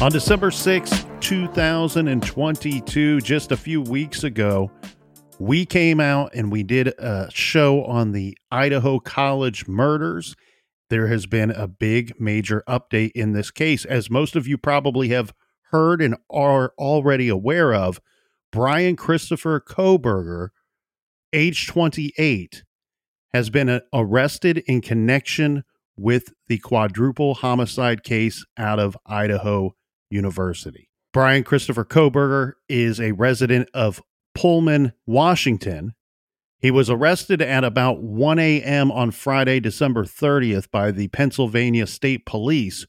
On December 6, 2022, just a few weeks ago, we came out and we did a show on the Idaho College murders. There has been a big major update in this case. As most of you probably have heard and are already aware of, Brian Christopher Kohberger, age 28, has been uh, arrested in connection with the quadruple homicide case out of Idaho University. Brian Christopher Kohberger is a resident of Pullman, Washington. He was arrested at about 1 a.m. on Friday, December 30th, by the Pennsylvania State Police.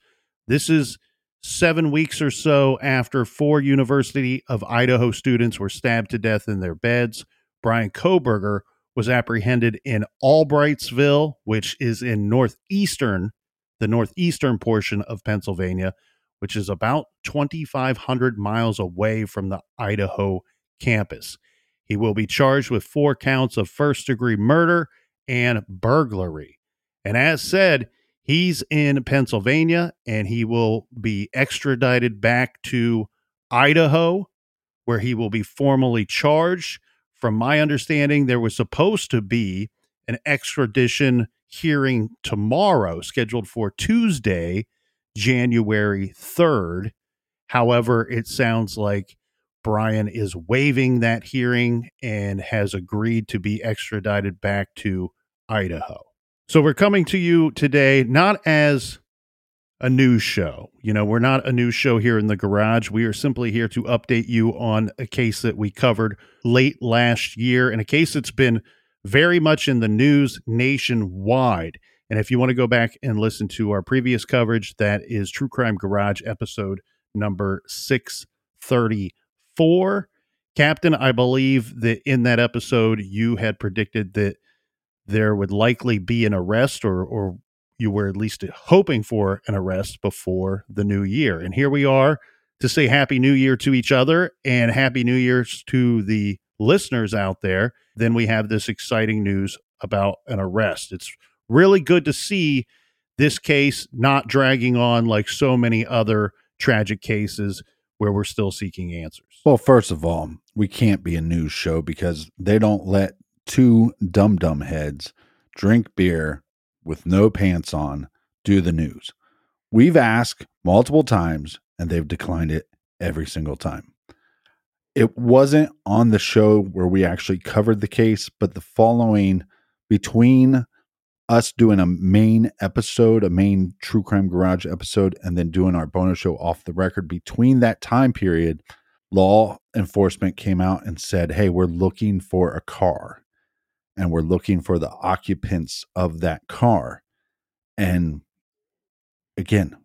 This is seven weeks or so after four University of Idaho students were stabbed to death in their beds. Brian Kohberger was apprehended in Albrightsville, which is in northeastern, the northeastern portion of Pennsylvania, which is about 2,500 miles away from the Idaho campus. He will be charged with four counts of first degree murder and burglary. And as said, he's in Pennsylvania and he will be extradited back to Idaho, where he will be formally charged. From my understanding, there was supposed to be an extradition hearing tomorrow, scheduled for Tuesday January 3rd. However, it sounds like Brian is waiving that hearing and has agreed to be extradited back to Idaho. So we're coming to you today not as a news show. You know, we're not a news show here in the garage. We are simply here to update you on a case that we covered late last year and a case that's been very much in the news nationwide. And if you want to go back and listen to our previous coverage, that is True Crime Garage episode number 634. Captain, I believe that in that episode you had predicted that there would likely be an arrest or or you were at least hoping for an arrest before the new year. And here we are to say happy new year to each other and happy new year's to the listeners out there. Then we have this exciting news about an arrest. It's really good to see this case not dragging on like so many other tragic cases where we're still seeking answers. Well, first of all, we can't be a news show because they don't let two dum dum heads drink beer with no pants on do the news. We've asked multiple times and they've declined it every single time. It wasn't on the show where we actually covered the case, but the following between us doing a main episode, a main True Crime Garage episode, and then doing our bonus show off the record. Between that time period, law enforcement came out and said, Hey, we're looking for a car and we're looking for the occupants of that car. And again,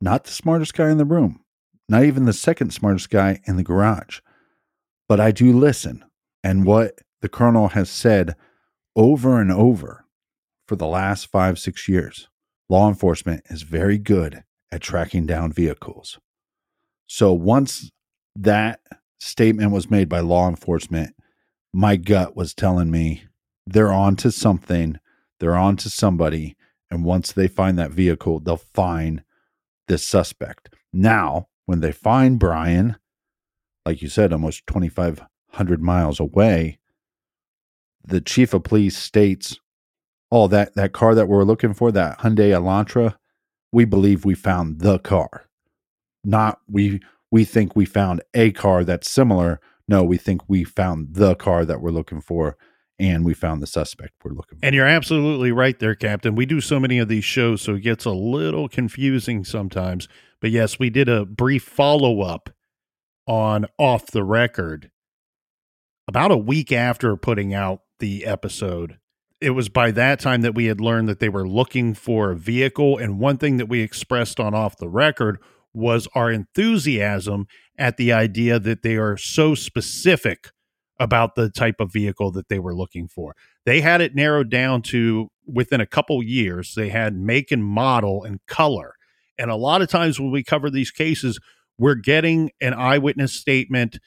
not the smartest guy in the room, not even the second smartest guy in the garage. But I do listen. And what the colonel has said over and over for the last five, six years, law enforcement is very good at tracking down vehicles. So once that statement was made by law enforcement, my gut was telling me they're on to something, they're on to somebody. And once they find that vehicle, they'll find this suspect. Now, when they find Brian, like you said, almost 2,500 miles away, the chief of police states, "Oh, that that car that we're looking for, that Hyundai Elantra, we believe we found the car. Not we we think we found a car that's similar. No, we think we found the car that we're looking for." And we found the suspect we're looking for. And you're absolutely right there, Captain. We do so many of these shows, so it gets a little confusing sometimes. But yes, we did a brief follow up on Off the Record about a week after putting out the episode. It was by that time that we had learned that they were looking for a vehicle. And one thing that we expressed on Off the Record was our enthusiasm at the idea that they are so specific about the type of vehicle that they were looking for. They had it narrowed down to within a couple years, they had make and model and color. And a lot of times when we cover these cases, we're getting an eyewitness statement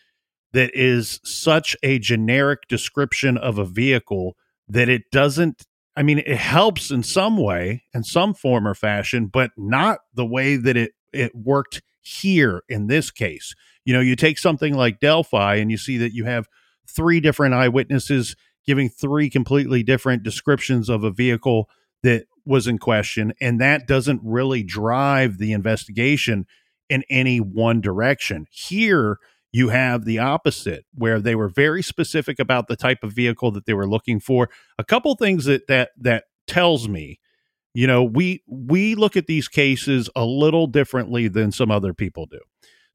that is such a generic description of a vehicle that it doesn't I mean it helps in some way in some form or fashion but not the way that it it worked here in this case. You know, you take something like Delphi and you see that you have three different eyewitnesses giving three completely different descriptions of a vehicle that was in question and that doesn't really drive the investigation in any one direction. Here you have the opposite where they were very specific about the type of vehicle that they were looking for. A couple things that that that tells me you know we we look at these cases a little differently than some other people do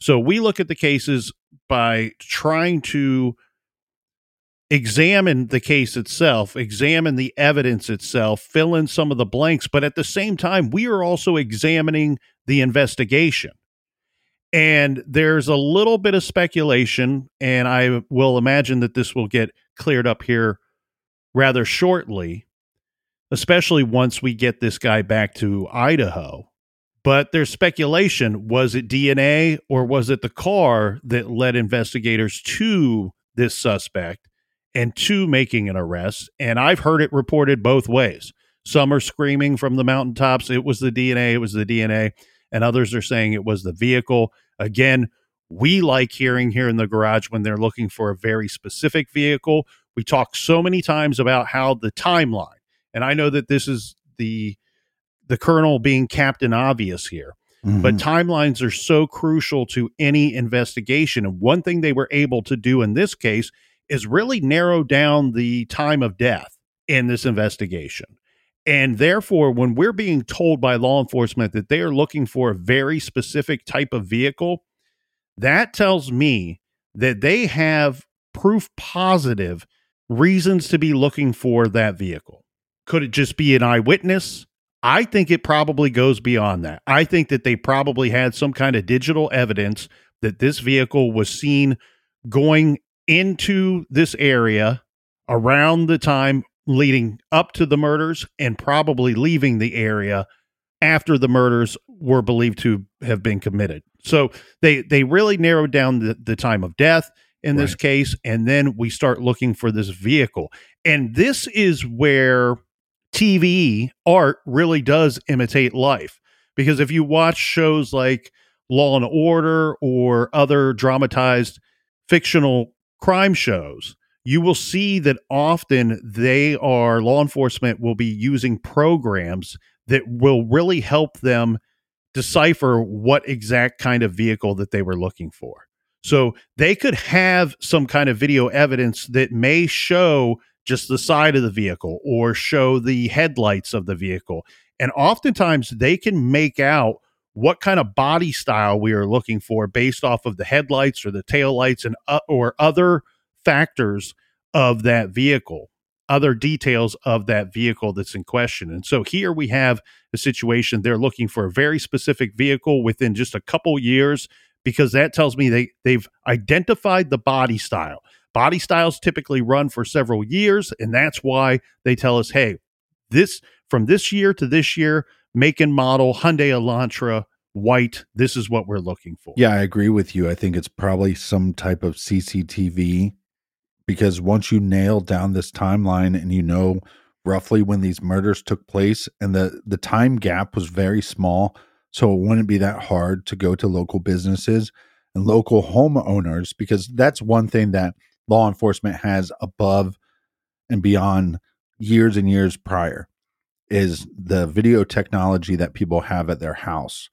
so we look at the cases by trying to examine the case itself, examine the evidence itself, fill in some of the blanks, but at the same time, we are also examining the investigation. And there's a little bit of speculation, and I will imagine that this will get cleared up here rather shortly, especially once we get this guy back to Idaho. But there's speculation was it DNA or was it the car that led investigators to this suspect and to making an arrest? And I've heard it reported both ways. Some are screaming from the mountaintops, it was the DNA, it was the DNA. And others are saying it was the vehicle. Again, we like hearing here in the garage when they're looking for a very specific vehicle. We talk so many times about how the timeline, and I know that this is the the colonel being captain obvious here, mm-hmm. but timelines are so crucial to any investigation. And one thing they were able to do in this case is really narrow down the time of death in this investigation. And therefore, when we're being told by law enforcement that they are looking for a very specific type of vehicle, that tells me that they have proof positive reasons to be looking for that vehicle. Could it just be an eyewitness? I think it probably goes beyond that. I think that they probably had some kind of digital evidence that this vehicle was seen going into this area around the time leading up to the murders and probably leaving the area after the murders were believed to have been committed. So they they really narrowed down the, the time of death in this right. case, and then we start looking for this vehicle. And this is where TV art really does imitate life. Because if you watch shows like Law and Order or other dramatized fictional crime shows, you will see that often they are law enforcement will be using programs that will really help them decipher what exact kind of vehicle that they were looking for. So they could have some kind of video evidence that may show just the side of the vehicle or show the headlights of the vehicle. And oftentimes they can make out what kind of body style we are looking for based off of the headlights or the tail lights and uh, or other factors of that vehicle, other details of that vehicle that's in question. And so here we have a situation they're looking for a very specific vehicle within just a couple years because that tells me they they've identified the body style. Body styles typically run for several years and that's why they tell us, "Hey, this from this year to this year, make and model Hyundai Elantra white, this is what we're looking for." Yeah, I agree with you. I think it's probably some type of CCTV because once you nail down this timeline and you know roughly when these murders took place and the the time gap was very small so it wouldn't be that hard to go to local businesses and local homeowners because that's one thing that law enforcement has above and beyond years and years prior is the video technology that people have at their house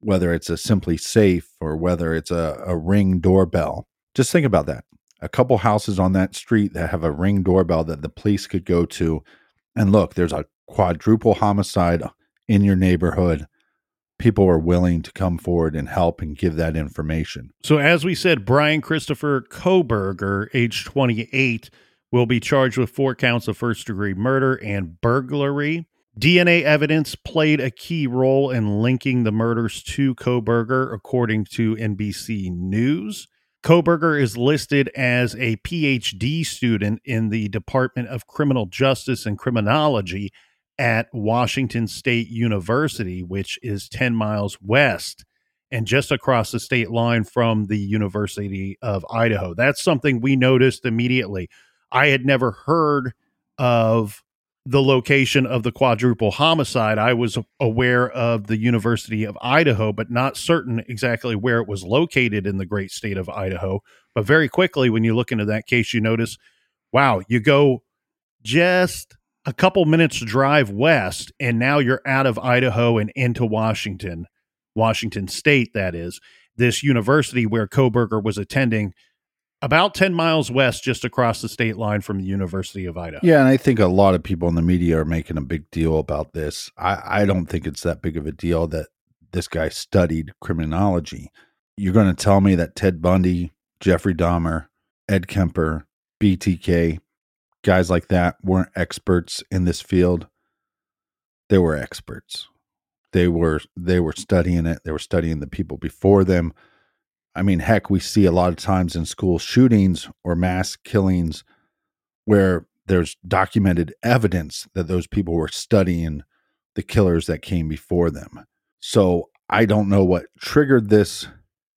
whether it's a SimpliSafe or whether it's a, a ring doorbell. Just think about that a couple houses on that street that have a ring doorbell that the police could go to and look there's a quadruple homicide in your neighborhood people are willing to come forward and help and give that information So, as we said, Brian Christopher Kohberger, age 28, will be charged with four counts of first degree murder and burglary. DNA evidence played a key role in linking the murders to Kohberger, according to NBC News. Kohberger is listed as a PhD student in the Department of Criminal Justice and Criminology at Washington State University, which is 10 miles west and just across the state line from the University of Idaho. That's something we noticed immediately. I had never heard of the location of the quadruple homicide. I was aware of the University of Idaho, but not certain exactly where it was located in the great state of Idaho. But very quickly, when you look into that case, you notice wow, you go just a couple minutes drive west, and now you're out of Idaho and into Washington, Washington State, that is. This university where Kohberger was attending about 10 miles west, just across the state line from the University of Idaho. Yeah, and I think a lot of people in the media are making a big deal about this. I, I don't think it's that big of a deal that this guy studied criminology. You're going to tell me that Ted Bundy, Jeffrey Dahmer, Ed Kemper, BTK, guys like that weren't experts in this field. They were experts. They were they were studying it. They were studying the people before them. I mean, heck, we see a lot of times in school shootings or mass killings where there's documented evidence that those people were studying the killers that came before them. So I don't know what triggered this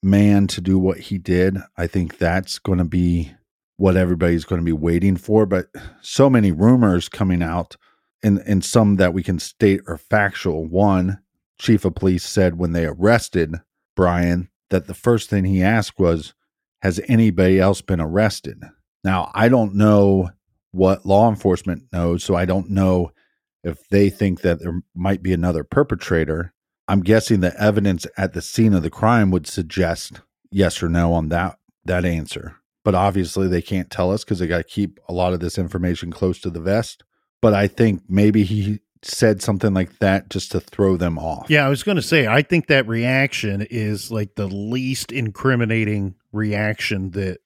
man to do what he did. I think that's going to be what everybody's going to be waiting for. But so many rumors coming out, and, and some that we can state are factual. One, chief of police said when they arrested Brian that the first thing he asked was, Has anybody else been arrested? Now, I don't know what law enforcement knows, so I don't know if they think that there might be another perpetrator. I'm guessing the evidence at the scene of the crime would suggest yes or no on that that answer. But obviously they can't tell us because they got to keep a lot of this information close to the vest. But I think maybe he said something like that just to throw them off. Yeah, I was going to say, I think that reaction is like the least incriminating reaction that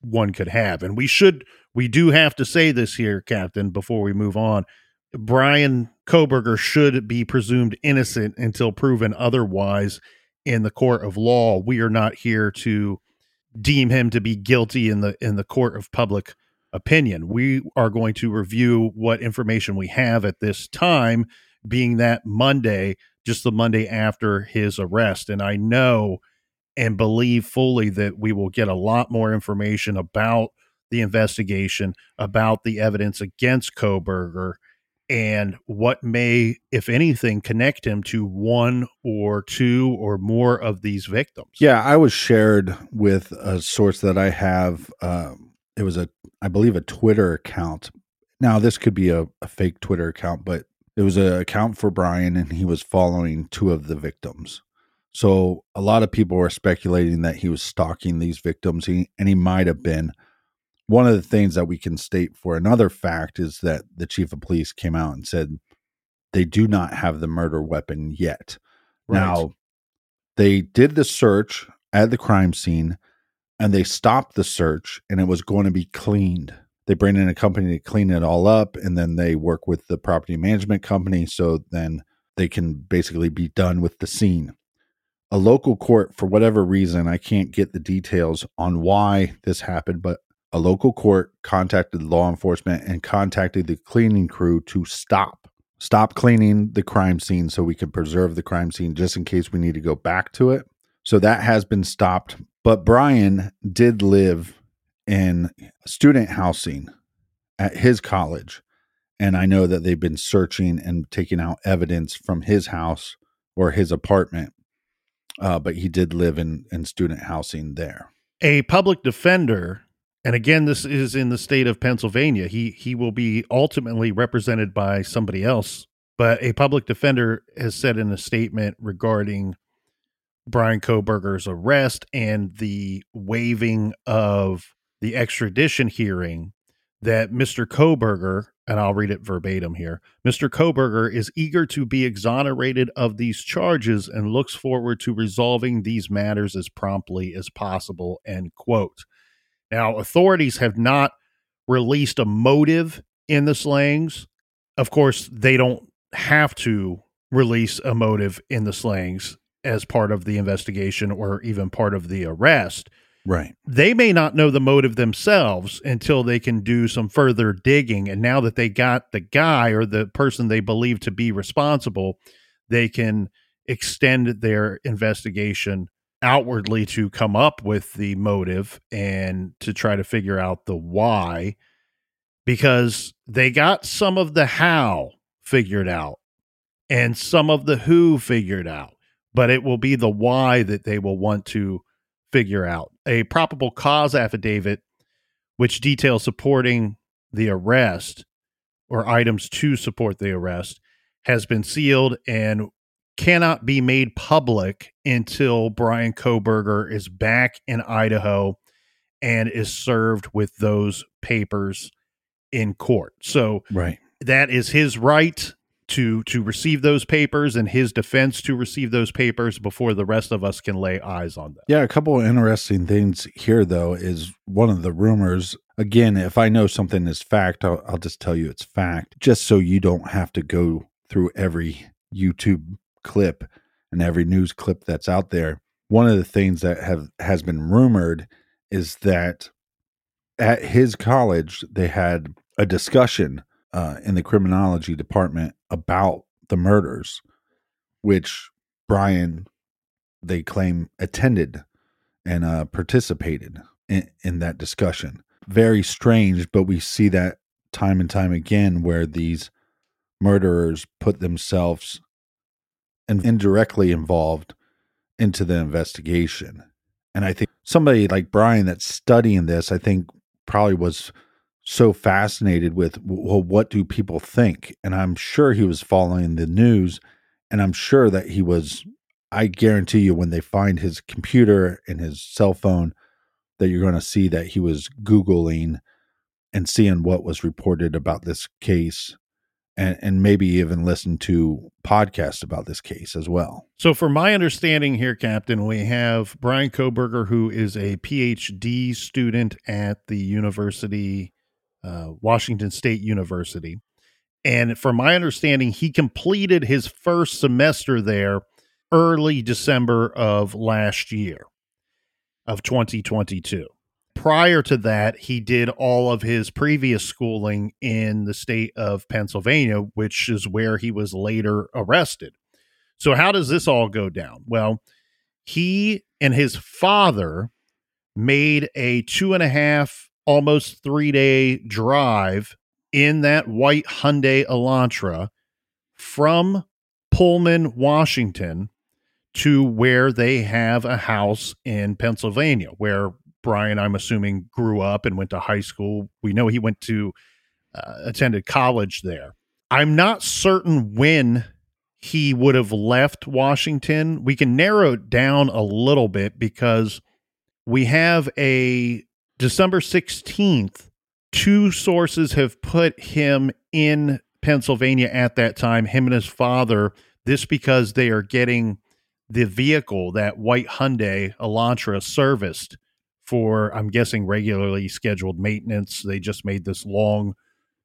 one could have. And we should, we do have to say this here, Captain, before we move on. Brian Kohberger should be presumed innocent until proven otherwise in the court of law. We are not here to deem him to be guilty in the in the court of public opinion. We are going to review what information we have at this time, being that Monday, just the Monday after his arrest. And I know and believe fully that we will get a lot more information about the investigation, about the evidence against Kohberger, and what may, if anything, connect him to one or two or more of these victims. Yeah, I was shared with a source that I have. Um, it was a, I believe, a Twitter account. Now, this could be a, a fake Twitter account, but it was an account for Brian, and he was following two of the victims. So a lot of people were speculating that he was stalking these victims, he, and he might have been. One of the things that we can state for another fact is that the chief of police came out and said they do not have the murder weapon yet. Right. Now, they did the search at the crime scene and they stopped the search and it was going to be cleaned. They bring in a company to clean it all up and then they work with the property management company so then they can basically be done with the scene. A local court, for whatever reason, I can't get the details on why this happened, but a local court contacted law enforcement and contacted the cleaning crew to stop stop cleaning the crime scene so we can preserve the crime scene just in case we need to go back to it so that has been stopped but brian did live in student housing at his college. And I know that they've been searching and taking out evidence from his house or his apartment. Uh, but he did live in, in student housing there. A public defender, and again, this is in the state of Pennsylvania. He he will be ultimately represented by somebody else, but a public defender has said in a statement regarding Brian Kohberger's arrest and the waiving of the extradition hearing that Mr. Kohberger, and I'll read it verbatim here Mr. Kohberger is eager to be exonerated of these charges and looks forward to resolving these matters as promptly as possible. End quote. Now, authorities have not released a motive in the slayings. Of course, they don't have to release a motive in the slayings as part of the investigation or even part of the arrest. Right. They may not know the motive themselves until they can do some further digging. And now that they got the guy or the person they believe to be responsible, they can extend their investigation outwardly to come up with the motive and to try to figure out the why because they got some of the how figured out and some of the who figured out but it will be the why that they will want to figure out. A probable cause affidavit, which details supporting the arrest or items to support the arrest, has been sealed and cannot be made public until Brian Kohberger is back in Idaho and is served with those papers in court. So right. that is his right to to receive those papers and his defense to receive those papers before the rest of us can lay eyes on them. Yeah, a couple of interesting things here though is one of the rumors. Again, if I know something is fact, I'll, I'll just tell you it's fact, just so you don't have to go through every YouTube clip and every news clip that's out there. One of the things that have has been rumored is that at his college they had a discussion uh, in the criminology department about the murders, which Brian, they claim, attended and uh, participated in, in that discussion. Very strange, but we see that time and time again where these murderers put themselves and indirectly involved into the investigation. And I think somebody like Brian that's studying this, I think probably was so fascinated with well what do people think and i'm sure he was following the news and i'm sure that he was i guarantee you when they find his computer and his cell phone that you're going to see that he was googling and seeing what was reported about this case and, and maybe even listen to podcasts about this case as well. So, for my understanding here, Captain, we have Brian Kohberger, who is a PhD student at the University uh, Washington State University. And from my understanding, he completed his first semester there early December of last year, of 2022. Prior to that, he did all of his previous schooling in the state of Pennsylvania, which is where he was later arrested. So, how does this all go down? Well, he and his father made a two and a half almost three day drive in that white Hyundai Elantra from Pullman, Washington to where they have a house in Pennsylvania, where Brian, I'm assuming, grew up and went to high school. We know he went to uh, attended college there. I'm not certain when he would have left Washington. We can narrow it down a little bit because we have a December 16th, two sources have put him in Pennsylvania at that time, him and his father. This because they are getting the vehicle, that white Hyundai Elantra, serviced for, I'm guessing, regularly scheduled maintenance. They just made this long,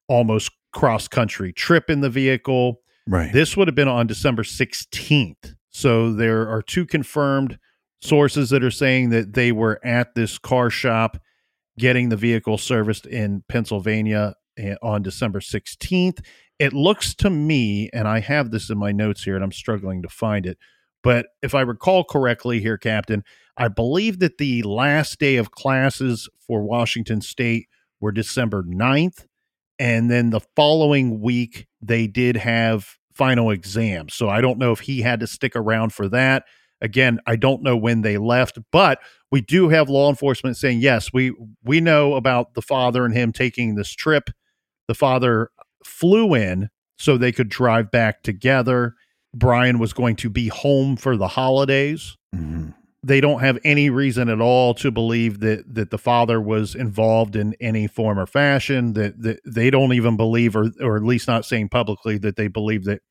almost cross country trip in the vehicle. Right. This would have been on December 16th. So there are two confirmed sources that are saying that they were at this car shop getting the vehicle serviced in Pennsylvania eh, on December 16th. It looks to me, and I have this in my notes here and I'm struggling to find it. But if I recall correctly here, Captain, I believe that the last day of classes for Washington State were December 9th. And then the following week, they did have final exams. So I don't know if he had to stick around for that. Again, I don't know when they left, but we do have law enforcement saying yes, we we know about the father and him taking this trip. The father flew in so they could drive back together. Brian was going to be home for the holidays. Mm-hmm. They don't have any reason at all to believe that that the father was involved in any form or fashion. That, that they don't even believe, or or at least not saying publicly that they believe that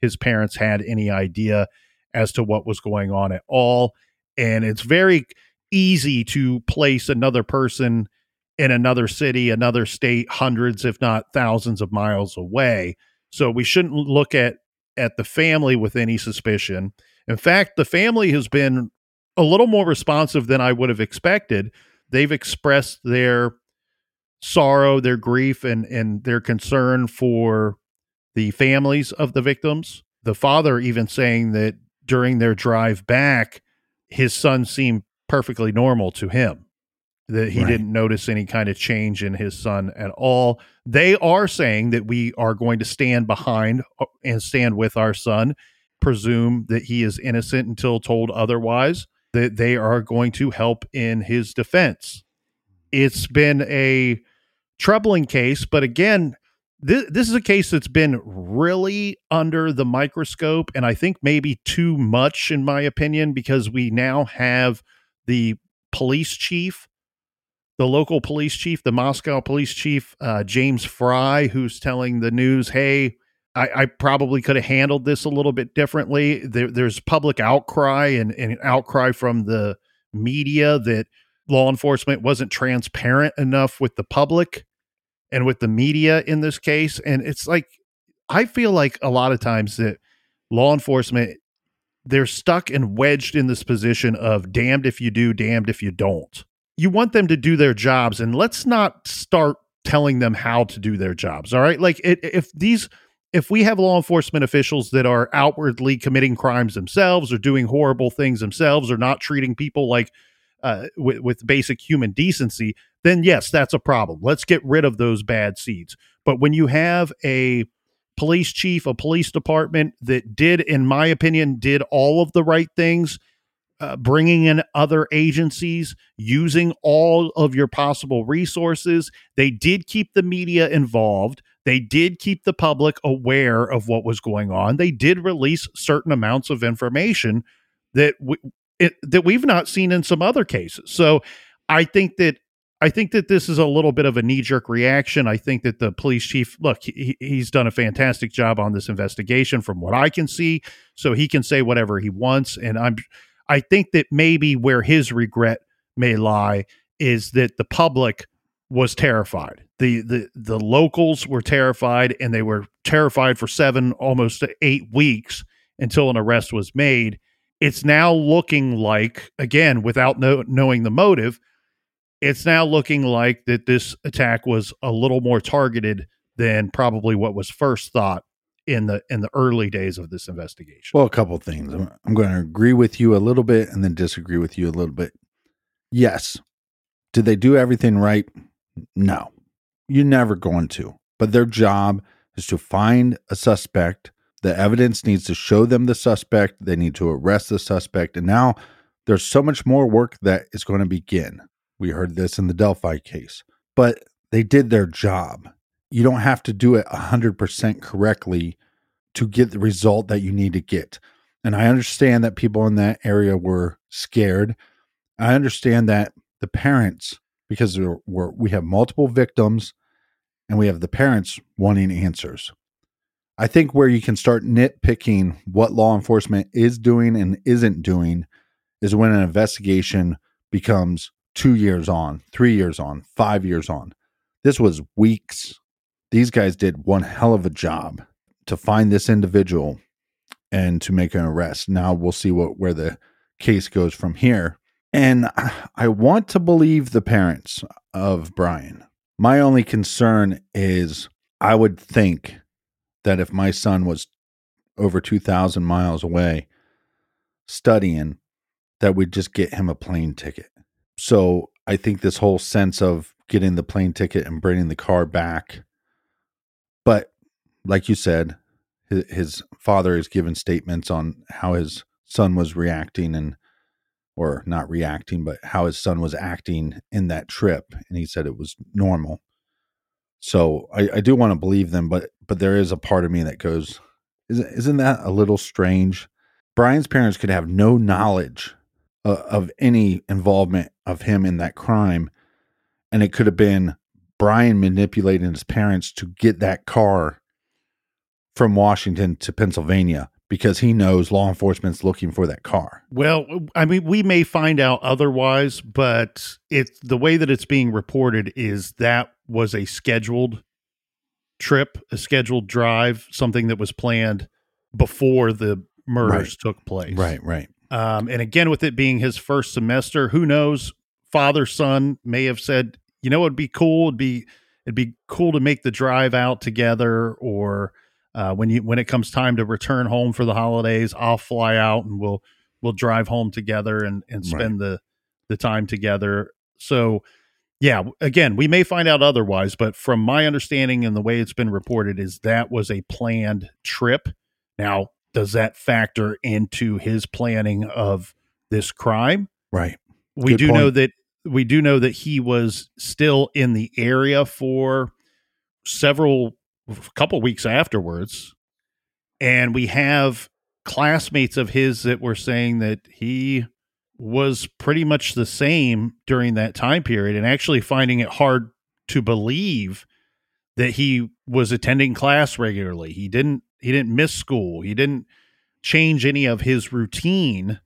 his parents had any idea as to what was going on at all. And it's very easy to place another person in another city, another state, hundreds, if not thousands of miles away. So we shouldn't look at at the family with any suspicion. In fact, the family has been a little more responsive than I would have expected. They've expressed their sorrow, their grief, and and their concern for the families of the victims. The father even saying that during their drive back, his son seemed perfectly normal to him. That he right. didn't notice any kind of change in his son at all. They are saying that we are going to stand behind uh, and stand with our son, presume that he is innocent until told otherwise, that they are going to help in his defense. It's been a troubling case, but again, this, this is a case that's been really under the microscope and i think maybe too much in my opinion because we now have the police chief the local police chief the moscow police chief uh, james Fry, who's telling the news hey I, I probably could have handled this a little bit differently. There, there's public outcry and, and outcry from the media that law enforcement wasn't transparent enough with the public and with the media in this case. And it's like, I feel like a lot of times that law enforcement, they're stuck and wedged in this position of damned if you do, damned if you don't. You want them to do their jobs, and let's not start telling them how to do their jobs. All right. Like, it, if these, if we have law enforcement officials that are outwardly committing crimes themselves or doing horrible things themselves or not treating people like uh, with, with basic human decency, then yes, that's a problem. Let's get rid of those bad seeds. But when you have a police chief, a police department that did, in my opinion, did all of the right things, uh, bringing in other agencies, using all of your possible resources, they did keep the media involved. They did keep the public aware of what was going on. They did release certain amounts of information that it, that we've not seen in some other cases. So I think that I think that this is a little bit of a knee jerk reaction. I think that the police chief, look, he, he's done a fantastic job on this investigation from what I can see. So he can say whatever he wants. And I'm, I think that maybe where his regret may lie is that the public was terrified. The, the, the locals were terrified and they were terrified for seven, almost eight weeks until an arrest was made. It's now looking like, again, without know, knowing the motive, it's now looking like that this attack was a little more targeted than probably what was first thought in the in the early days of this investigation. Well, a couple things. I'm, I'm going to agree with you a little bit and then disagree with you a little bit. Yes. Did they do everything right? No. You're never going to. But their job is to find a suspect. The evidence needs to show them the suspect. They need to arrest the suspect. And now there's so much more work that is going to begin. We heard this in the Delphi case, but they did their job. You don't have to do it 100% correctly to get the result that you need to get. And I understand that people in that area were scared. I understand that the parents, because we're, we have multiple victims and we have the parents wanting answers. I think where you can start nitpicking what law enforcement is doing and isn't doing is when an investigation becomes two years on, three years on, five years on. This was weeks. These guys did one hell of a job to find this individual and to make an arrest. Now we'll see what where the case goes from here. And I want to believe the parents of Brian. My only concern is I would think that if my son was over 2,000 miles away, studying that we'd just get him a plane ticket. So I think this whole sense of getting the plane ticket and bringing the car back. But like you said, his, his father has given statements on how his son was reacting and or not reacting, but how his son was acting in that trip. And he said it was normal. So I, I do want to believe them, but but there is a part of me that goes, isn't isn't that a little strange? Brian's parents could have no knowledge uh, of any involvement of him in that crime, and it could have been Brian manipulating his parents to get that car from Washington to Pennsylvania because he knows law enforcement's looking for that car. Well, I mean, we may find out otherwise, but it's the way that it's being reported is that was a scheduled trip, a scheduled drive, something that was planned before the murders Right. took place. Right, right. Um, and again, with it being his first semester, who knows? Father son may have said, you know, it'd be cool. It'd be it'd be cool to make the drive out together, or uh, when you when it comes time to return home for the holidays, I'll fly out and we'll we'll drive home together and and spend the the time together. So, yeah, again, we may find out otherwise, but from my understanding and the way it's been reported, is that was a planned trip. Now, does that factor into his planning of this crime? Right. We Good do know that we do know that he was still in the area for several a couple weeks afterwards and we have classmates of his that were saying that he was pretty much the same during that time period and actually finding it hard to believe that he was attending class regularly. He didn't he didn't miss school. He didn't change any of his routine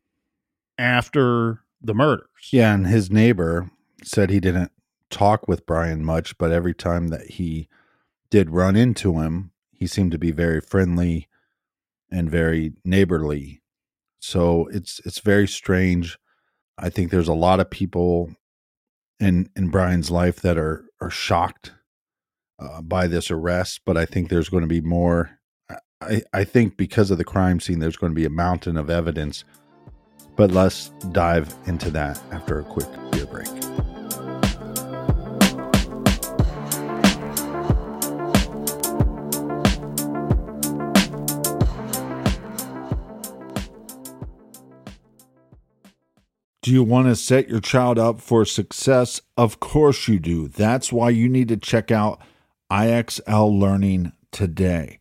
after the murders. Yeah, and his neighbor said he didn't talk with Brian much, but every time that he did run into him, he seemed to be very friendly and very neighborly. So it's it's very strange. I think there's a lot of people in in Brian's life that are are shocked uh, by this arrest, but I think there's going to be more. I I think because of the crime scene, there's going to be a mountain of evidence. But let's dive into that after a quick beer break. Do you want to set your child up for success? Of course you do. That's why you need to check out IXL Learning today.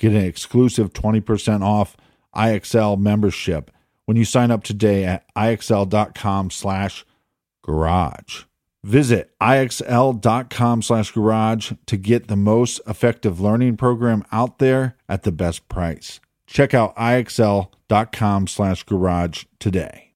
get an exclusive 20% off IXL membership when you sign up today at IXL.com slash garage. Visit IXL.com slash garage to get the most effective learning program out there at the best price. Check out IXL.com slash garage today.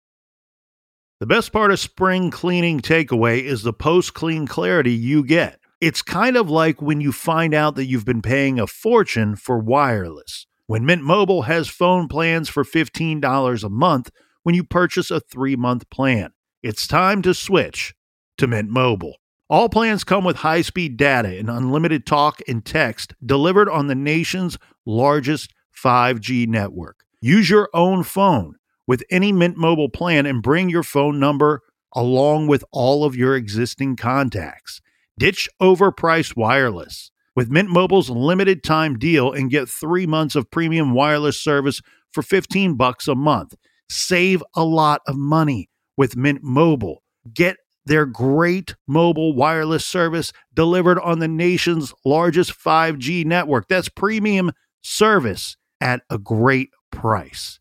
The best part of spring cleaning takeaway is the post clean clarity you get. It's kind of like when you find out that you've been paying a fortune for wireless. When Mint Mobile has phone plans for $15 a month when you purchase a three month plan, it's time to switch to Mint Mobile. All plans come with high speed data and unlimited talk and text delivered on the nation's largest 5G network. Use your own phone with any Mint Mobile plan and bring your phone number along with all of your existing contacts. Ditch overpriced wireless with Mint Mobile's limited time deal and get 3 months of premium wireless service for 15 bucks a month. Save a lot of money with Mint Mobile. Get their great mobile wireless service delivered on the nation's largest 5G network. That's premium service at a great price.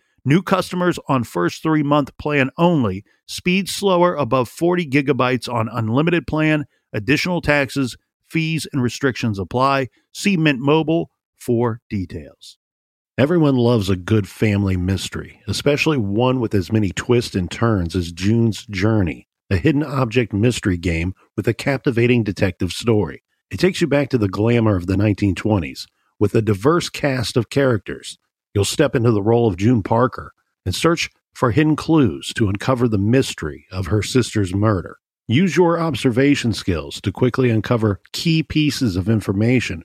New customers on first three month plan only. Speed slower above 40 gigabytes on unlimited plan. Additional taxes, fees, and restrictions apply. See Mint Mobile for details. Everyone loves a good family mystery, especially one with as many twists and turns as June's Journey, a hidden object mystery game with a captivating detective story. It takes you back to the glamour of the 1920s with a diverse cast of characters. You'll step into the role of June Parker and search for hidden clues to uncover the mystery of her sister's murder. Use your observation skills to quickly uncover key pieces of information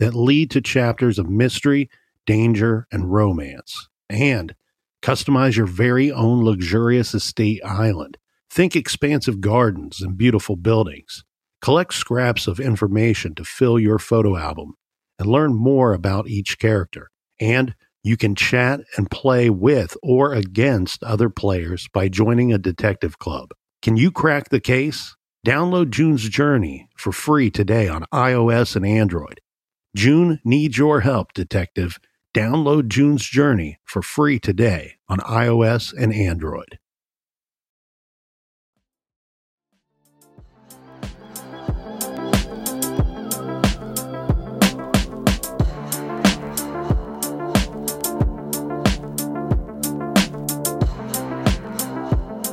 that lead to chapters of mystery danger, and romance. And customize your very own luxurious estate island. Think expansive gardens and beautiful buildings. Collect scraps of information to fill your photo album and learn more about each character. And you can chat and play with or against other players by joining a detective club. Can you crack the case? Download June's Journey for free today on iOS and Android. June needs your help, detective Download June's Journey for free today on iOS and Android.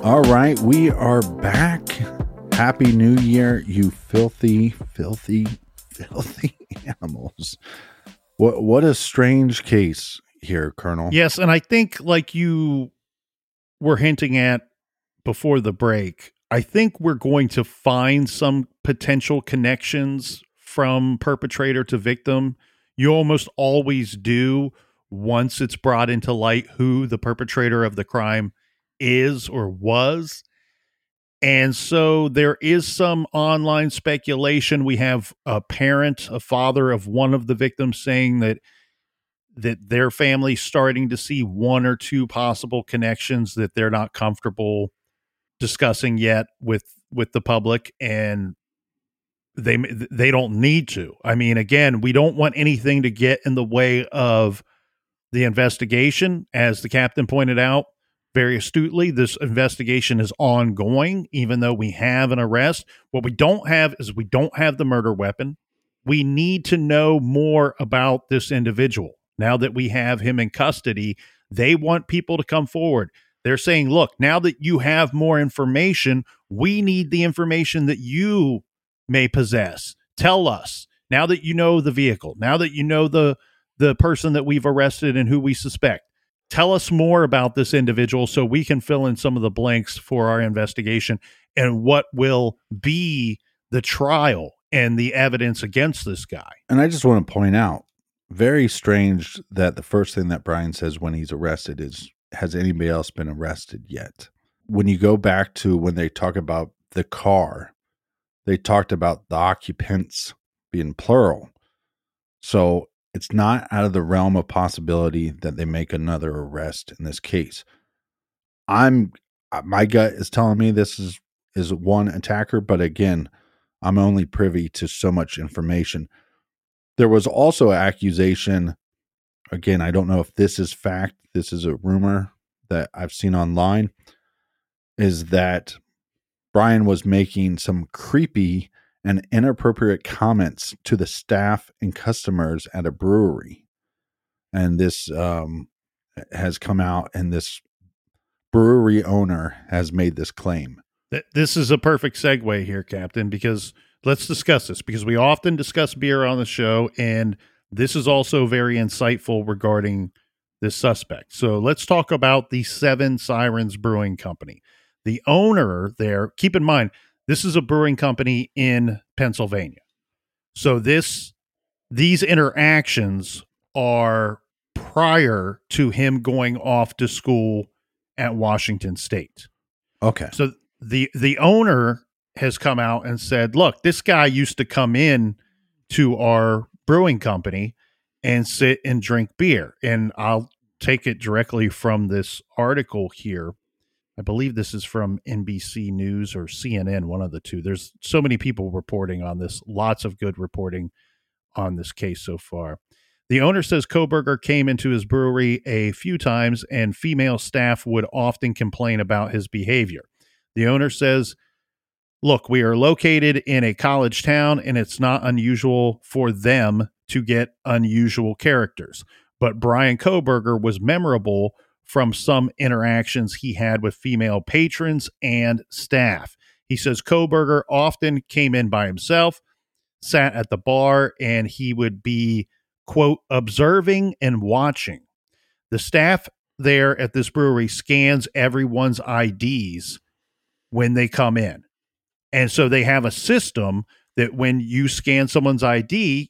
All right, we are back. Happy New Year, you filthy, filthy, filthy animals. What what a strange case here, Colonel. Yes, and I think like you were hinting at before the break, I think we're going to find some potential connections from perpetrator to victim. You almost always do once it's brought into light who the perpetrator of the crime is or was. And so there is some online speculation. We have a parent, a father of one of the victims saying that that their family's starting to see one or two possible connections that they're not comfortable discussing yet with with the public and they they don't need to. I mean again, we don't want anything to get in the way of the investigation as the captain pointed out very astutely, this investigation is ongoing, even though we have an arrest. What we don't have is we don't have the murder weapon. We need to know more about this individual. Now that we have him in custody, they want people to come forward. They're saying, look, now that you have more information, we need the information that you may possess. Tell us. Now that you know the vehicle, now that you know the the person that we've arrested and who we suspect, Tell us more about this individual so we can fill in some of the blanks for our investigation and what will be the trial and the evidence against this guy. And I just want to point out very strange that the first thing that Brian says when he's arrested is has anybody else been arrested yet? When you go back to when they talk about the car, they talked about the occupants being plural. So it's not out of the realm of possibility that they make another arrest in this case. I'm uh, my gut is telling me this is is one attacker, but again, I'm only privy to so much information. There was also an accusation. Again, I don't know if this is fact. This is a rumor that I've seen online. Is that Brian was making some creepy and inappropriate comments to the staff and customers at a brewery. And this um, has come out, and this brewery owner has made this claim. This is a perfect segue here, Captain, because let's discuss this because we often discuss beer on the show, and this is also very insightful regarding this suspect. So let's talk about the Seven Sirens Brewing Company. The owner there, keep in mind, this is a brewing company in Pennsylvania. So this these interactions are prior to him going off to school at Washington State. Okay. So the the owner has come out and said, "Look, this guy used to come in to our brewing company and sit and drink beer." And I'll take it directly from this article here. I believe this is from NBC News or CNN, one of the two. There's so many people reporting on this, lots of good reporting on this case so far. The owner says Kohberger came into his brewery a few times and female staff would often complain about his behavior. The owner says, Look, we are located in a college town and it's not unusual for them to get unusual characters. But Brian Kohberger was memorable from some interactions he had with female patrons and staff. He says Kohberger often came in by himself, sat at the bar, and he would be, quote, observing and watching. The staff there at this brewery scans everyone's IDs when they come in. And so they have a system that when you scan someone's ID,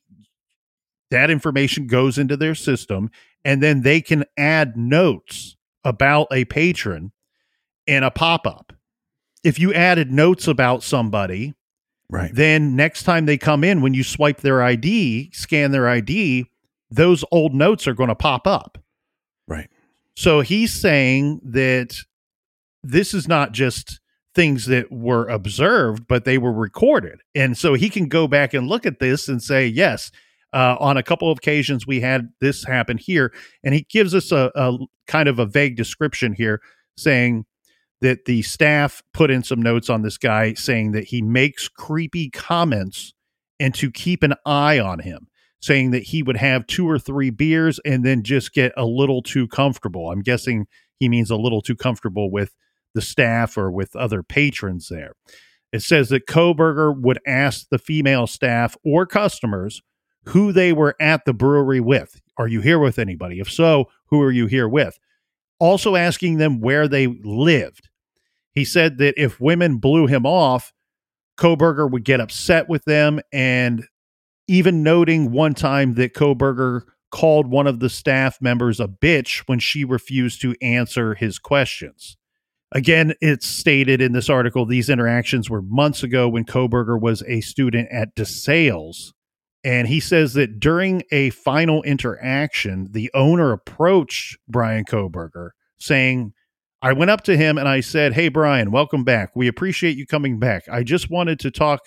that information goes into their system and then they can add notes about a patron in a pop-up. If you added notes about somebody, right. Then next time they come in when you swipe their ID, scan their ID, those old notes are going to pop up. Right. So he's saying that this is not just things that were observed, but they were recorded. And so he can go back and look at this and say, yes, uh, on a couple of occasions we had this happen here. And he gives us a, a kind of a vague description here saying that the staff put in some notes on this guy saying that he makes creepy comments and to keep an eye on him saying that he would have two or three beers and then just get a little too comfortable. I'm guessing he means a little too comfortable with the staff or with other patrons there. It says that Kohberger would ask the female staff or customers who they were at the brewery with. Are you here with anybody? If so, who are you here with? Also asking them where they lived. He said that if women blew him off, Kohberger would get upset with them and even noting one time that Kohberger called one of the staff members a bitch when she refused to answer his questions. Again, it's stated in this article these interactions were months ago when Kohberger was a student at DeSales. And he says that during a final interaction, the owner approached Brian Kohberger saying, I went up to him and I said, Hey, Brian, welcome back. We appreciate you coming back. I just wanted to talk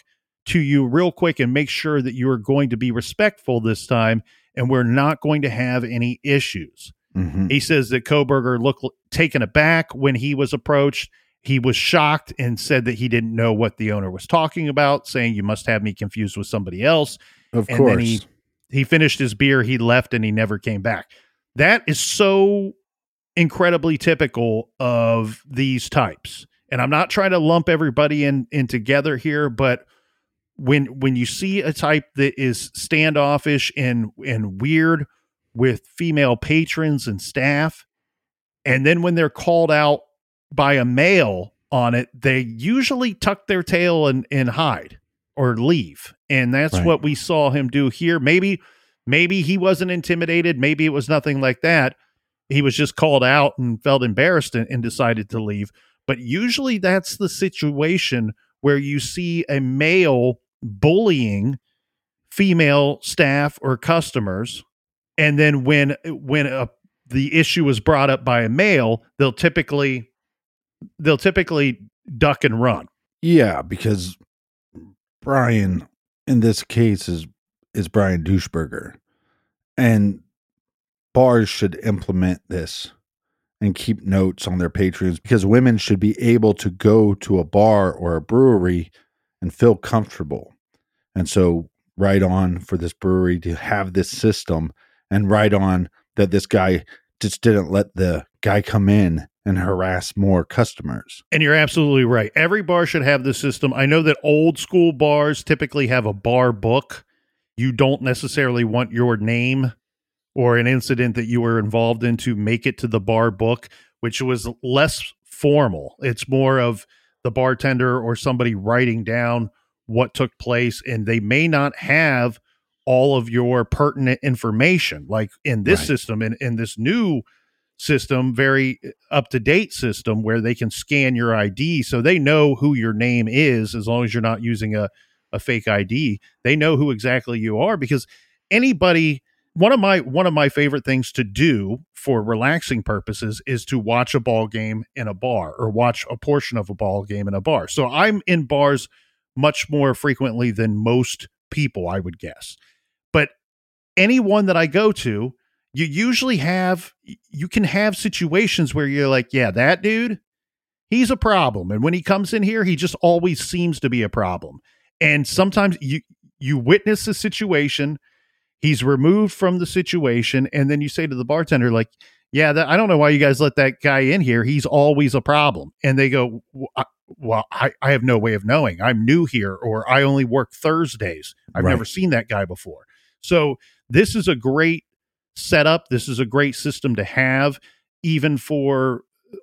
to you real quick and make sure that you are going to be respectful this time and we're not going to have any issues. Mm-hmm. He says that Kohberger looked taken aback when he was approached. He was shocked and said that he didn't know what the owner was talking about, saying, You must have me confused with somebody else. Of and course. then he he finished his beer, he left, and he never came back. That is so incredibly typical of these types. And I'm not trying to lump everybody in in together here, but when when you see a type that is standoffish and and weird with female patrons and staff, and then when they're called out by a male on it, they usually tuck their tail and, and hide or leave. And that's Right. what we saw him do here. Maybe, maybe he wasn't intimidated. Maybe it was nothing like that. He was just called out and felt embarrassed and, and decided to leave. But usually that's the situation where you see a male bullying female staff or customers. And then when when a, the issue is brought up by a male, they'll typically they'll typically duck and run. Yeah, because Brian in this case is is Brian Doucheberger. And bars should implement this and keep notes on their patrons because women should be able to go to a bar or a brewery and feel comfortable. And so, right on for this brewery to have this system, and right on that this guy just didn't let the guy come in and harass more customers. And you're absolutely right. Every bar should have this system. I know that old school bars typically have a bar book. You don't necessarily want your name or an incident that you were involved in to make it to the bar book, which was less formal. It's more of the bartender or somebody writing down what took place, and they may not have all of your pertinent information. Like in this Right. system, in, in this new system, very uh, up to date system where they can scan your ID so they know who your name is as long as you're not using a, a fake ID. They know who exactly you are because anybody one of my one of my favorite things to do for relaxing purposes is to watch a ball game in a bar or watch a portion of a ball game in a bar. So I'm in bars much more frequently than most people, I would guess. Anyone that I go to, you usually have you can have situations where you're like, yeah, that dude, he's a problem. And when he comes in here, he just always seems to be a problem. And sometimes you you witness a situation, he's removed from the situation, and then you say to the bartender, like, yeah, that, I don't know why you guys let that guy in here. He's always a problem. And they go, "Well, I- well, I, I have no way of knowing. I'm new here, or I only work Thursdays. I've Right. never seen that guy before. So this is a great setup. This is a great system to have, even for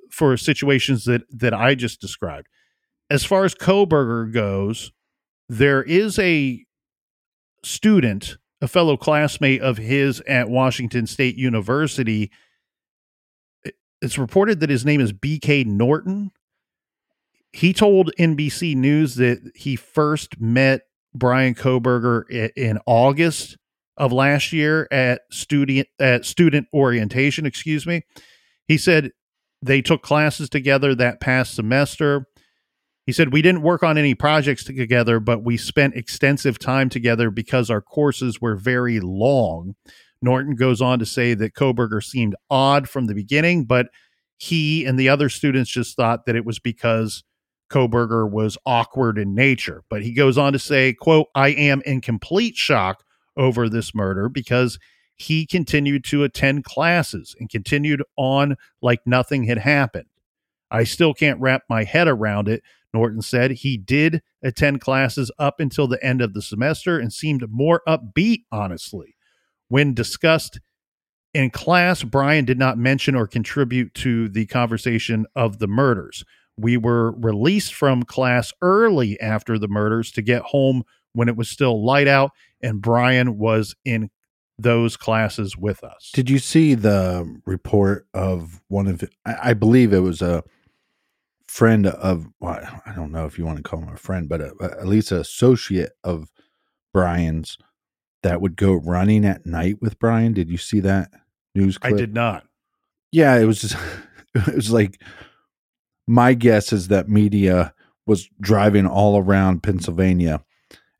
for situations that that I just described. As far as Kohberger goes, there is a student, a fellow classmate of his at Washington State University. It's reported that his name is BK Norton. He told NBC News that he first met Brian Kohberger in August of last year at student at student orientation, excuse me. He said they took classes together that past semester. He said we didn't work on any projects together, but we spent extensive time together because our courses were very long. Norton goes on to say that Kohberger seemed odd from the beginning, but he and the other students just thought that it was because Kohberger was awkward in nature. But he goes on to say, quote, I am in complete shock over this murder because he continued to attend classes and continued on like nothing had happened. I still can't wrap my head around it, Norton said. He did attend classes up until the end of the semester and seemed more upbeat, honestly. When discussed in class, Brian did not mention or contribute to the conversation of the murders. We were released from class early after the murders to get home when it was still light out, and Brian was in those classes with us. Did you see the report of one of I, I believe it was a friend of well, I don't know if you want to call him a friend, but a, a- at least an associate of Brian's that would go running at night with Brian. Did you see that news I did not. Yeah, it was just it was like my guess is that media was driving all around Pennsylvania.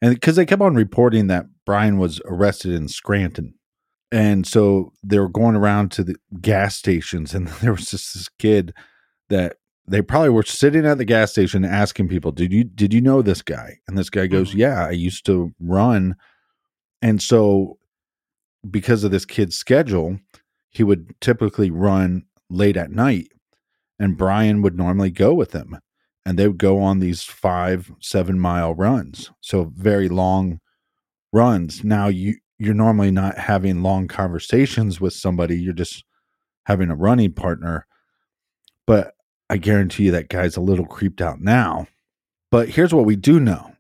And because they kept on reporting that Brian was arrested in Scranton. And so they were going around to the gas stations, and there was just this kid that they probably were sitting at the gas station asking people, Did you did you know this guy? And this guy goes, Mhm. Yeah, I used to run. And so because of this kid's schedule, he would typically run late at night and Brian would normally go with him and they would go on these five, seven mile runs. So very long runs. Now you you're normally not having long conversations with somebody, you're just having a running partner. But I guarantee you that guy's a little creeped out now. But here's what we do know.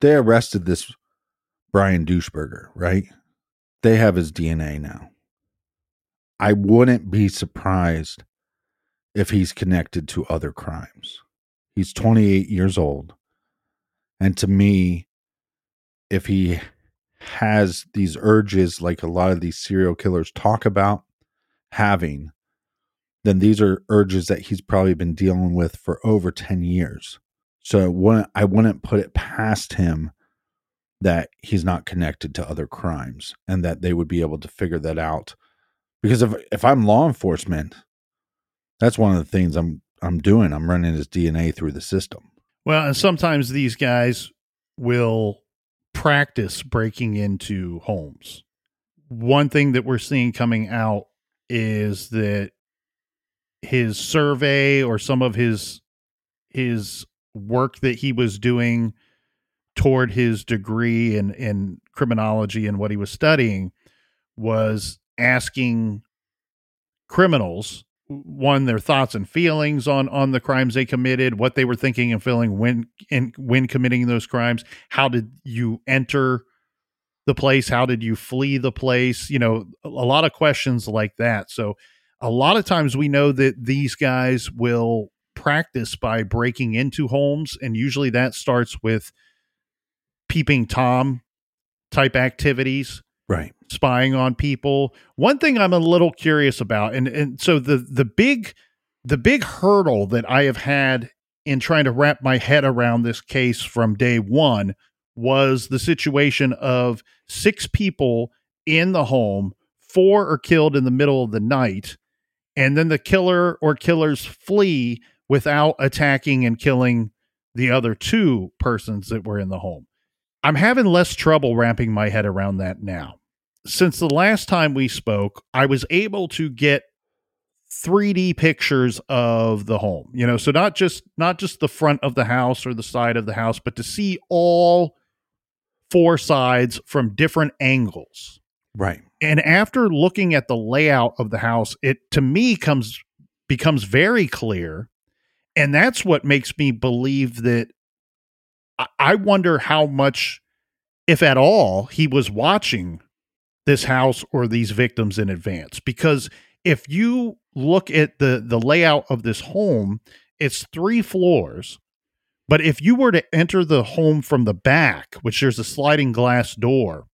They arrested this Brian Doucheberger, right? They have his DNA now. I wouldn't be surprised if he's connected to other crimes. He's 28 years old. And to me, if he has these urges like a lot of these serial killers talk about having, then these are urges that he's probably been dealing with for over 10 years. So I wouldn't, I wouldn't put it past him that he's not connected to other crimes and that they would be able to figure that out. Because if if I'm law enforcement, that's one of the things I'm I'm doing. I'm running his DNA through the system. Well, and sometimes these guys will practice breaking into homes. One thing that we're seeing coming out is that his survey or some of his his work that he was doing toward his degree in in criminology and what he was studying was asking criminals one their thoughts and feelings on on the crimes they committed what they were thinking and feeling when in when committing those crimes. How did you enter the place? How did you flee the place? You know a, a lot of questions like that. So a lot of times we know that these guys will practice by breaking into homes and usually that starts with peeping tom type activities Right. spying on people. One thing I'm a little curious about, and and so the the big the big hurdle that I have had in trying to wrap my head around this case from day one was the situation of six people in the home, four are killed in the middle of the night, and then the killer or killers flee without attacking and killing the other two persons that were in the home. I'm having less trouble wrapping my head around that now. Since the last time we spoke, I was able to get 3D pictures of the home. You know, so not just not just the front of the house or the side of the house, but to see all four sides from different angles. Right. And after looking at the layout of the house, it to me comes becomes very clear and that's what makes me believe that I- I wonder how much, if at all, he was watching this house or these victims in advance. Because if you look at the the layout of this home, it's three floors. But if you were to enter the home from the back, which there's a sliding glass door,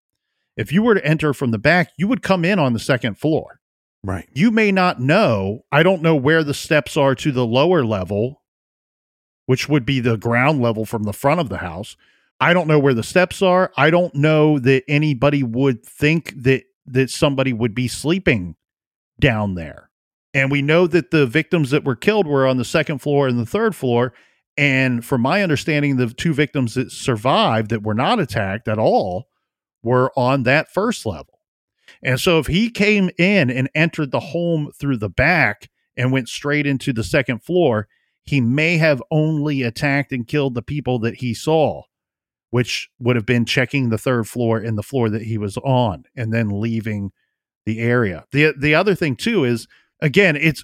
if you were to enter from the back, you would come in on the second floor Right. you may not know. I don't know where the steps are to the lower level, which would be the ground level from the front of the house. I don't know where the steps are. I don't know that anybody would think that that somebody would be sleeping down there. And we know that the victims that were killed were on the second floor and the third floor. And from my understanding, the two victims that survived that were not attacked at all were on that first level. And so if he came in and entered the home through the back and went straight into the second floor, he may have only attacked and killed the people that he saw, which would have been checking the third floor and the floor that he was on and then leaving the area. The the other thing too is again, it's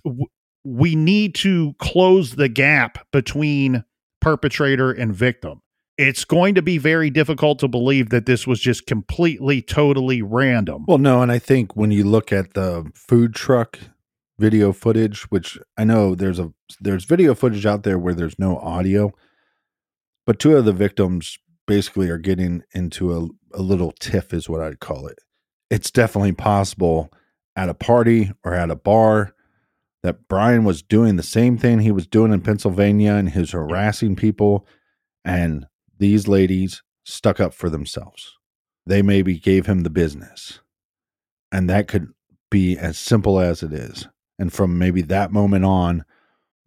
we need to close the gap between perpetrator and victim. It's going to be very difficult to believe that this was just completely totally random. Well, no, and I think when you look at the food truck video footage, which I know there's a there's video footage out there where there's no audio, but two of the victims basically are getting into a, a little tiff, is what I'd call it. It's definitely possible at a party or at a bar that Brian was doing the same thing he was doing in Pennsylvania and he was harassing people, and these ladies stuck up for themselves. They maybe gave him the business. And that could be as simple as it is. And from maybe that moment on,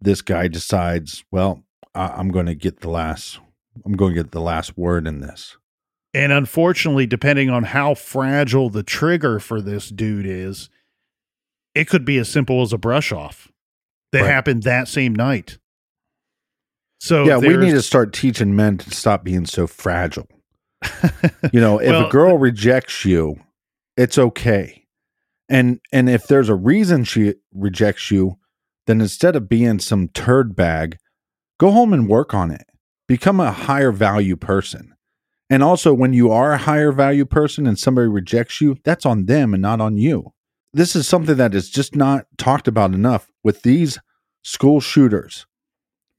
this guy decides, well, I- I'm going to get the last, I'm going to get the last word in this. And unfortunately, depending on how fragile the trigger for this dude is, it could be as simple as a brush off that Right. happened that same night. So yeah, we need to start teaching men to stop being so fragile. You know, if Well, a girl rejects you, it's okay. And and if there's a reason she rejects you, then instead of being some turd bag, go home and work on it. Become a higher value person. And also when you are a higher value person and somebody rejects you, that's on them and not on you. This is something that is just not talked about enough with these school shooters,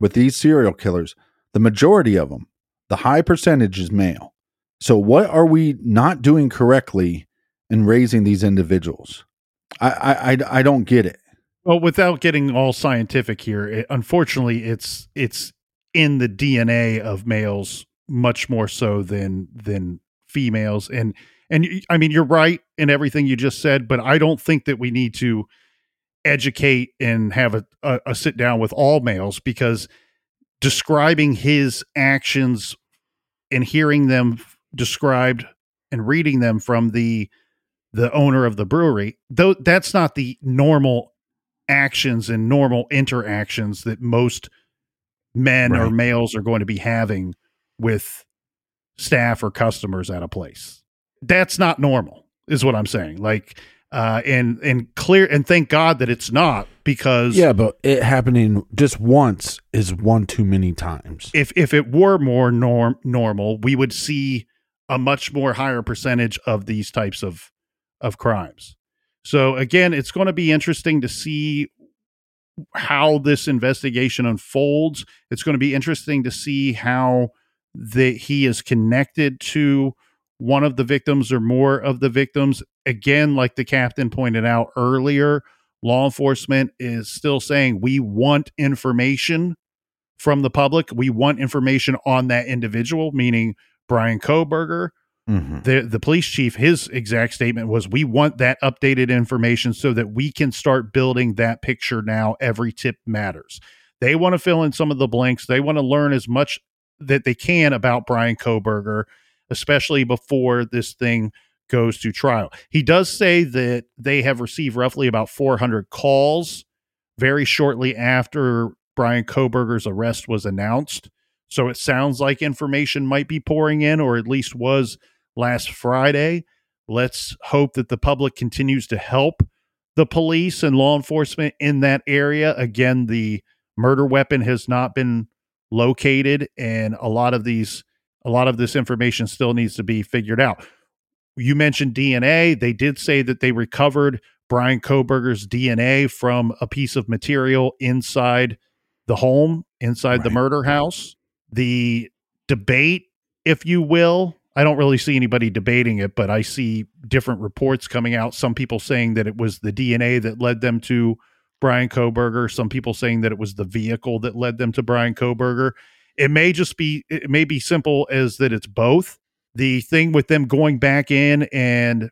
with these serial killers. The majority of them, the high percentage is male. So, what are we not doing correctly in raising these individuals? I I, I, I don't get it. Well, without getting all scientific here, it, unfortunately, it's it's in the DNA of males much more so than than females. And and I mean, you're right in everything you just said, but I don't think that we need to educate and have a, a, a sit down with all males because describing his actions and hearing them described and reading them from the the owner of the brewery, though that's not the normal actions and normal interactions that most men right. or males are going to be having with staff or customers at a place. That's not normal, is what I'm saying. Like, uh, and and clear and thank God that it's not because yeah, but it happening just once is one too many times. If if it were more norm normal, we would see a much more higher percentage of these types of of crimes. So again, it's going to be interesting to see how this investigation unfolds. It's going to be interesting to see how that he is connected to one of the victims or more of the victims. Again, like the captain pointed out earlier, law enforcement is still saying we want information from the public. We want information on that individual, meaning Brian Kohberger. Mm-hmm. The the police chief, his exact statement was, "We want that updated information so that we can start building that picture now. Every tip matters." They want to fill in some of the blanks. They want to learn as much that they can about Brian Kohberger, especially before this thing goes to trial. He does say that they have received roughly about 400 calls very shortly after Brian Kohberger's arrest was announced. So it sounds like information might be pouring in, or at least was last Friday. Let's hope that the public continues to help the police and law enforcement in that area. Again, the murder weapon has not been located and a lot of these a lot of this information still needs to be figured out. You mentioned DNA. They did say that they recovered Brian Kohberger's DNA from a piece of material inside the home, inside right. the murder house. The debate, if you will, I don't really see anybody debating it, but I see different reports coming out. Some people saying that it was the DNA that led them to Brian Kohberger. Some people saying that it was the vehicle that led them to Brian Kohberger. It may just be it may be simple as that it's both. The thing with them going back in and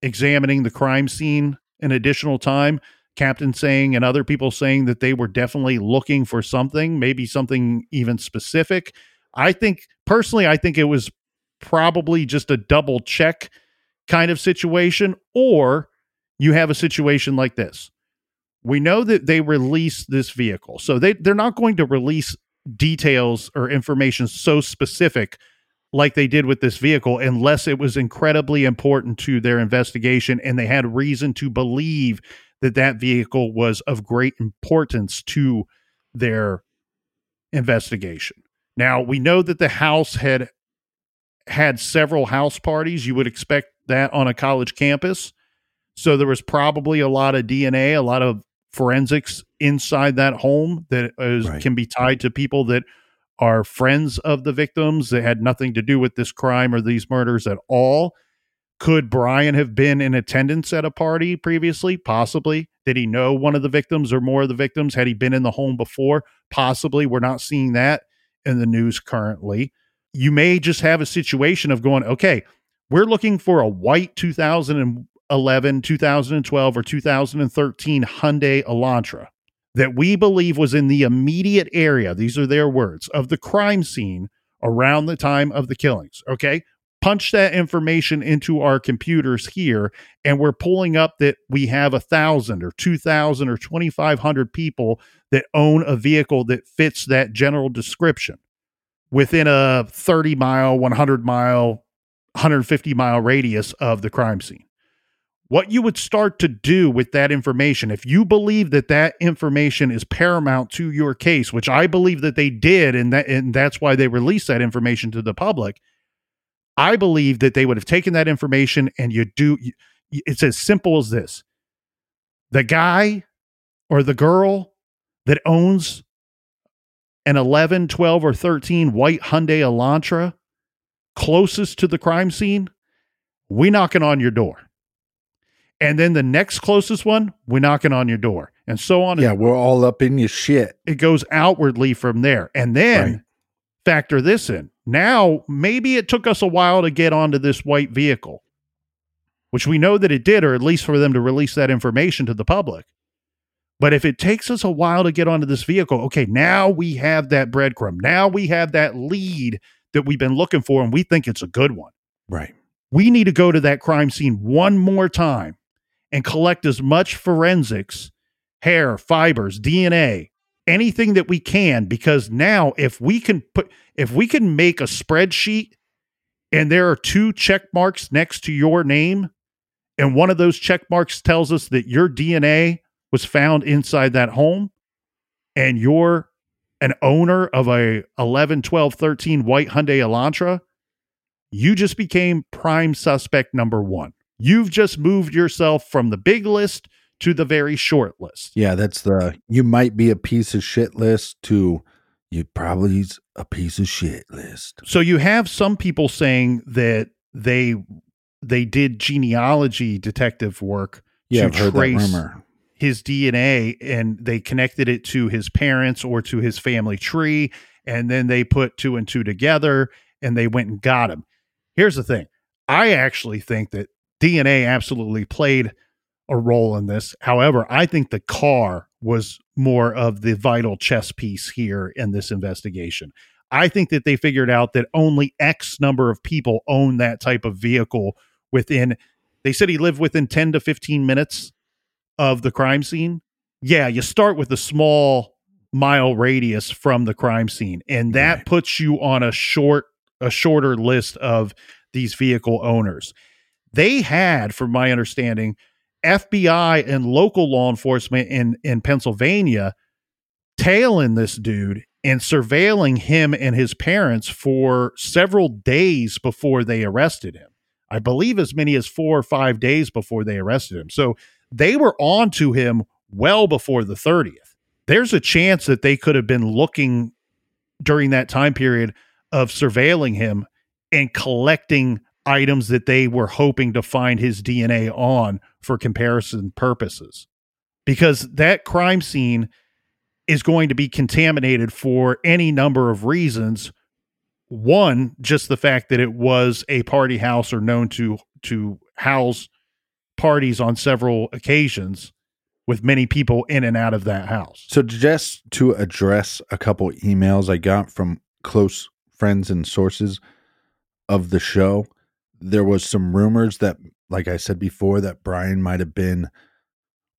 examining the crime scene an additional time, captain saying and other people saying that they were definitely looking for something, maybe something even specific. I think personally I think it was probably just a double check kind of situation, or you have a situation like this. We know that they release this vehicle. So they, they're not going to release details or information so specific like they did with this vehicle unless it was incredibly important to their investigation and they had reason to believe that that vehicle was of great importance to their investigation. Now, we know that the house had had several house parties. You would expect that on a college campus. So there was probably a lot of DNA, a lot of forensics inside that home that is, right. can be tied to people that are friends of the victims that had nothing to do with this crime or these murders at all. Could Brian have been in attendance at a party previously? Possibly. Did he know one of the victims or more of the victims? Had he been in the home before? Possibly. We're not seeing that in the news currently you may just have a situation of going, okay, we're looking for a white 2011, 2012, or 2013 Hyundai Elantra that we believe was in the immediate area, these are their words, of the crime scene around the time of the killings. Okay. Punch that information into our computers here, and we're pulling up that we have a thousand or two thousand or twenty five hundred people that own a vehicle that fits that general description within a 30 mile, 100 mile, 150 mile radius of the crime scene. What you would start to do with that information, if you believe that that information is paramount to your case, which I believe that they did, and that and that's why they released that information to the public. I believe that they would have taken that information and you do. It's as simple as this: the guy or the girl that owns an 11, 12, or 13 white Hyundai Elantra closest to the crime scene, we knocking on your door. And then the next closest one, we knocking on your door. And so on. Yeah, we're all up in your shit. It goes outwardly from there. And then right. factor this in. Now, maybe it took us a while to get onto this white vehicle, which we know that it did, or at least for them to release that information to the public. But if it takes us a while to get onto this vehicle, okay, now we have that breadcrumb. Now we have that lead that we've been looking for and we think it's a good one. Right. We need to go to that crime scene one more time and collect as much forensics, hair, fibers, DNA, anything that we can because now if we can put if we can make a spreadsheet and there are two check marks next to your name and one of those check marks tells us that your DNA was found inside that home and you're an owner of a 11 12 13 white Hyundai Elantra you just became prime suspect number 1 you've just moved yourself from the big list to the very short list Yeah, that's the you might be a piece of shit list to you probably a piece of shit list. So you have some people saying that they they did genealogy detective work Yeah, to I've heard trace that rumor. His DNA and they connected it to his parents or to his family tree and then they put two and two together and they went and got him. Here's the thing. I actually think that DNA absolutely played a role in this. However, I think the car was more of the vital chess piece here in this investigation. I think that they figured out that only X number of people own that type of vehicle within, they said he lived within 10 to 15 minutes of the crime scene. Yeah, you start with a small mile radius from the crime scene, and that Right. puts you on a short, a shorter list of these vehicle owners. They had, from my understanding, FBI and local law enforcement in in Pennsylvania tailing this dude and surveilling him and his parents for several days before they arrested him. I believe as many as 4 or 5 days before they arrested him. So they were on to him well before the 30th. There's a chance that they could have been looking during that time period of surveilling him and collecting items that they were hoping to find his DNA on for comparison purposes. Because that crime scene is going to be contaminated for any number of reasons. One, just the fact that it was a party house or known to to house parties on several occasions with many people in and out of that house. So just to address a couple emails I got from close friends and sources of the show, there was some rumors that, like I said before, that Brian might have been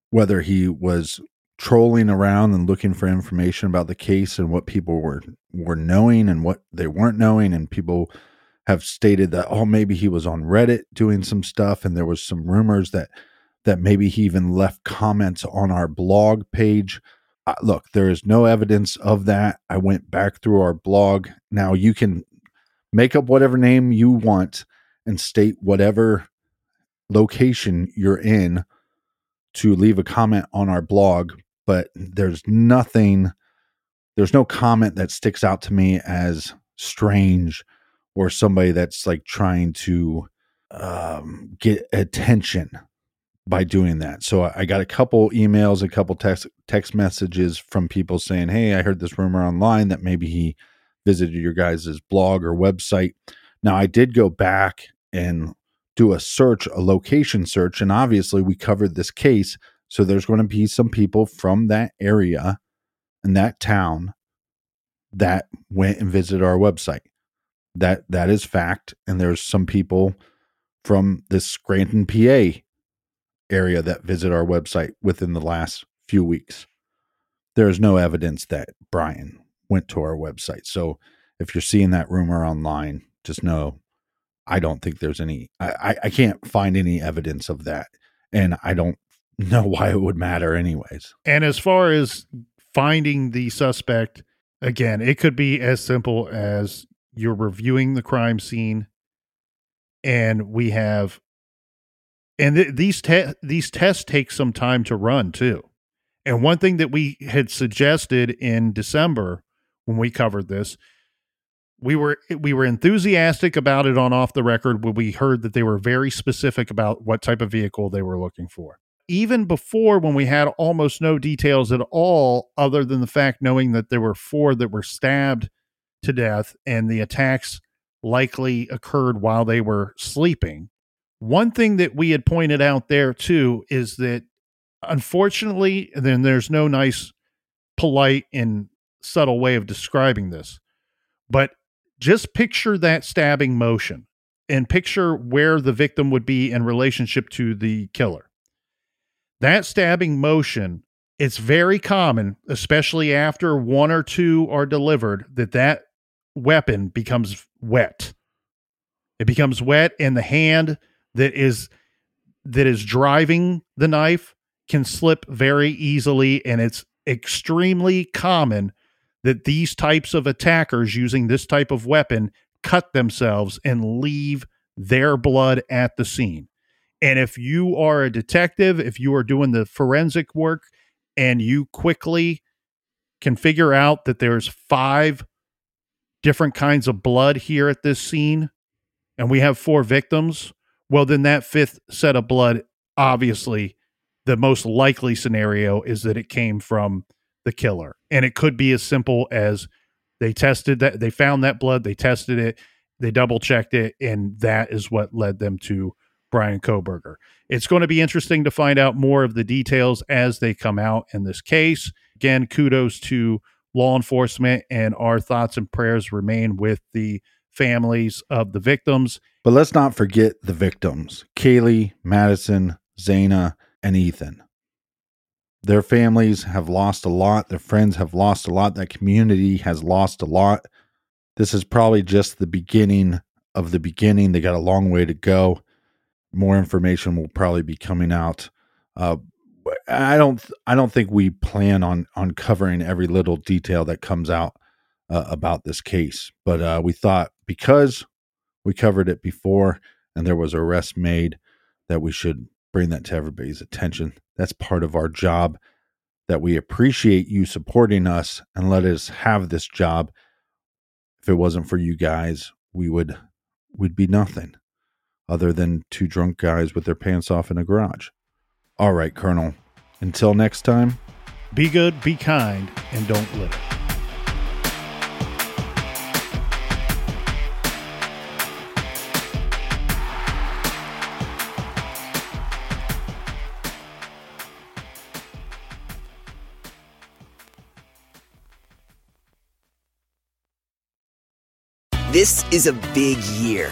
whether he was trolling around and looking for information about the case and what people were were knowing and what they weren't knowing and people have stated that oh maybe he was on Reddit doing some stuff and there was some rumors that that maybe he even left comments on our blog page. Uh, look there is no evidence of that. I went back through our blog. Now you can make up whatever name you want and state whatever location you're in to leave a comment on our blog but there's nothing there's no comment that sticks out to me as strange or somebody that's like trying to um, get attention by doing that. So I got a couple emails, a couple text text messages from people saying, "Hey, I heard this rumor online that maybe he visited your guys' blog or website." Now, I did go back and do a search, a location search, and obviously we covered this case, so there's going to be some people from that area and that town that went and visited our website. That that is fact, and there's some people from this Scranton, PA area that visit our website within the last few weeks. There is no evidence that Brian went to our website. So if you're seeing that rumor online, just know I don't think there's any I, I, I can't find any evidence of that. And I don't know why it would matter anyways. And as far as finding the suspect, again, it could be as simple as you're reviewing the crime scene and we have and th- these te- these tests take some time to run too. And one thing that we had suggested in December when we covered this, we were we were enthusiastic about it on off the record when we heard that they were very specific about what type of vehicle they were looking for. Even before when we had almost no details at all other than the fact knowing that there were four that were stabbed to death and the attacks likely occurred while they were sleeping. One thing that we had pointed out there too is that unfortunately, then there's no nice, polite, and subtle way of describing this, but just picture that stabbing motion and picture where the victim would be in relationship to the killer. That stabbing motion, it's very common, especially after one or two are delivered, that that weapon becomes wet. It becomes wet and the hand that is that is driving the knife can slip very easily and it's extremely common that these types of attackers using this type of weapon cut themselves and leave their blood at the scene. And if you are a detective, if you are doing the forensic work and you quickly can figure out that there's five different kinds of blood here at this scene and we have four victims, well, then that fifth set of blood, obviously, the most likely scenario is that it came from the killer. And it could be as simple as they tested that, they found that blood, they tested it, they double checked it, and that is what led them to Brian Kohberger. It's going to be interesting to find out more of the details as they come out in this case. Again, kudos to law enforcement, and our thoughts and prayers remain with the families of the victims. But let's not forget the victims Kaylee, Madison, Xana, and Ethan. Their families have lost a lot. Their friends have lost a lot. That community has lost a lot. This is probably just the beginning of the beginning. They got a long way to go. More information will probably be coming out. Uh, I don't. I don't think we plan on on covering every little detail that comes out uh, about this case, but uh, we thought because we covered it before and there was arrest made that we should bring that to everybody's attention. That's part of our job. That we appreciate you supporting us and let us have this job. If it wasn't for you guys, we would we'd be nothing other than two drunk guys with their pants off in a garage. All right, Colonel. Until next time, be good, be kind, and don't litter. This is a big year.